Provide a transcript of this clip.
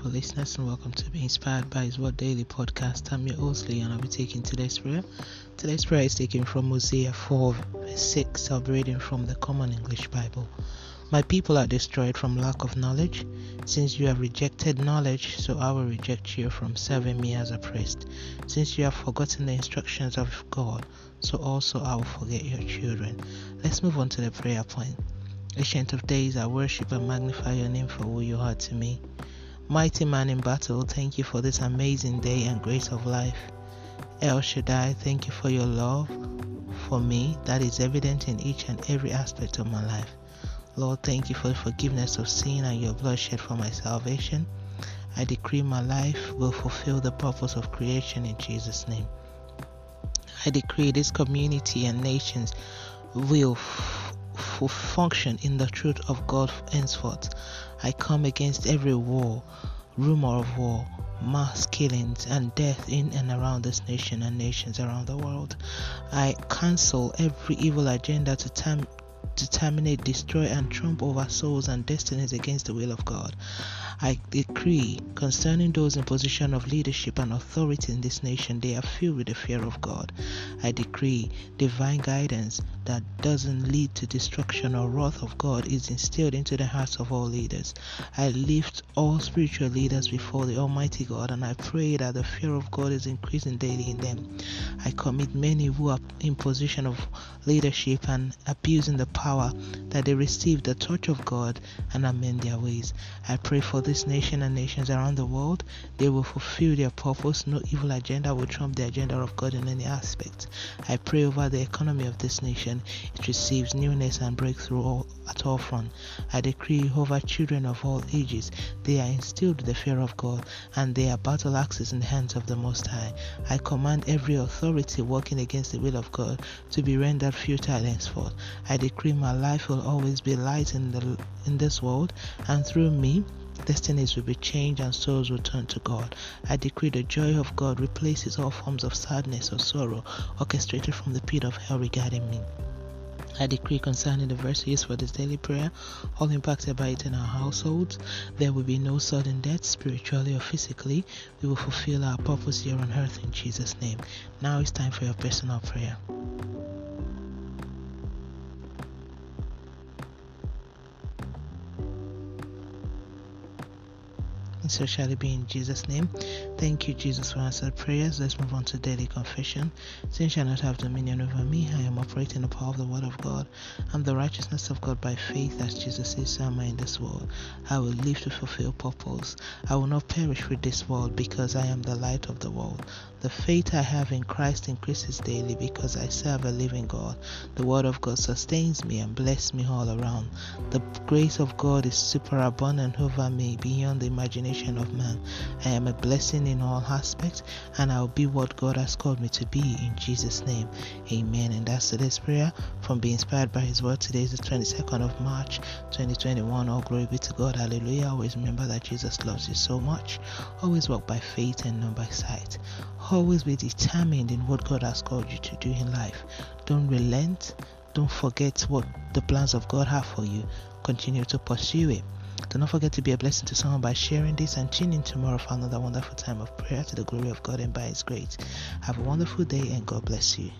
beautiful listeners, and welcome to Be Inspired by His Word Daily podcast. I'm your host, Lee, and I'll be taking today's prayer. Today's prayer is taken from Hosea 4, verse 6. I'll be reading from the Common English Bible. My people are destroyed from lack of knowledge. Since you have rejected knowledge, so I will reject you from serving me as a priest. Since you have forgotten the instructions of God, so also I will forget your children. Let's move on to the prayer point. Ancient of days, I worship and magnify your name for who you are to me. Mighty man in battle, thank you for this amazing day and grace of life. El Shaddai, thank you for your love for me that is evident in each and every aspect of my life. Lord, thank you for the forgiveness of sin and your blood shed for my salvation. I decree my life will fulfill the purpose of creation in Jesus' name. I decree this community and nations will will function in the truth of God henceforth. I come against every war, rumor of war, mass killings, and death in and around this nation and nations around the world. I cancel every evil agenda to tam- to terminate, destroy, and trump over souls and destinies against the will of God. I decree concerning those in position of leadership and authority in this nation, they are filled with the fear of God. I decree divine guidance that doesn't lead to destruction or wrath of God is instilled into the hearts of all leaders. I lift all spiritual leaders before the Almighty God and I pray that the fear of God is increasing daily in them. I commit many who are in position of leadership and abusing the power power that they receive the touch of God and amend their ways. I pray for this nation and nations around the world, they will fulfill their purpose. No evil agenda will trump the agenda of God in any aspect. I pray over the economy of this nation. It receives newness and breakthrough all, at all fronts. I decree over children of all ages, they are instilled the fear of God, and they are battle axes in the hands of the Most High. I command every authority working against the will of God to be rendered futile henceforth. I decree my life will always be light in the in this world, and through me Destinies will be changed and souls will turn to God. I decree the joy of God replaces all forms of sadness or sorrow orchestrated from the pit of hell regarding me. I decree concerning the verse used for this daily prayer, all impacted by it in our households, there will be no sudden death, spiritually or physically. We will fulfill our purpose here on earth in Jesus' name. Now it's time for your personal prayer. And so shall it be in Jesus' name. Thank you, Jesus, for answered prayers. Let's move on to daily confession. Sin shall not have dominion over me. I am operating the power of the Word of God I'm the righteousness of God by faith, as Jesus is, so am I in this world. I will live to fulfill purpose. I will not perish with this world because I am the light of the world. The faith I have in Christ increases daily because I serve a living God. The Word of God sustains me and blesses me all around. The grace of God is superabundant over me beyond the imagination of man. I am a blessing in all aspects and I will be what God has called me to be in Jesus' name. Amen. And that's today's prayer from being inspired by His Word. Today is the 22nd of March 2021. All glory be to God. Hallelujah. Always remember that Jesus loves you so much. Always walk by faith and not by sight. Always be determined in what God has called you to do in life. Don't relent. Don't forget what the plans of God have for you. Continue to pursue it. Do not forget to be a blessing to someone by sharing this and tune in tomorrow for another wonderful time of prayer to the glory of God and by His grace. Have a wonderful day and God bless you.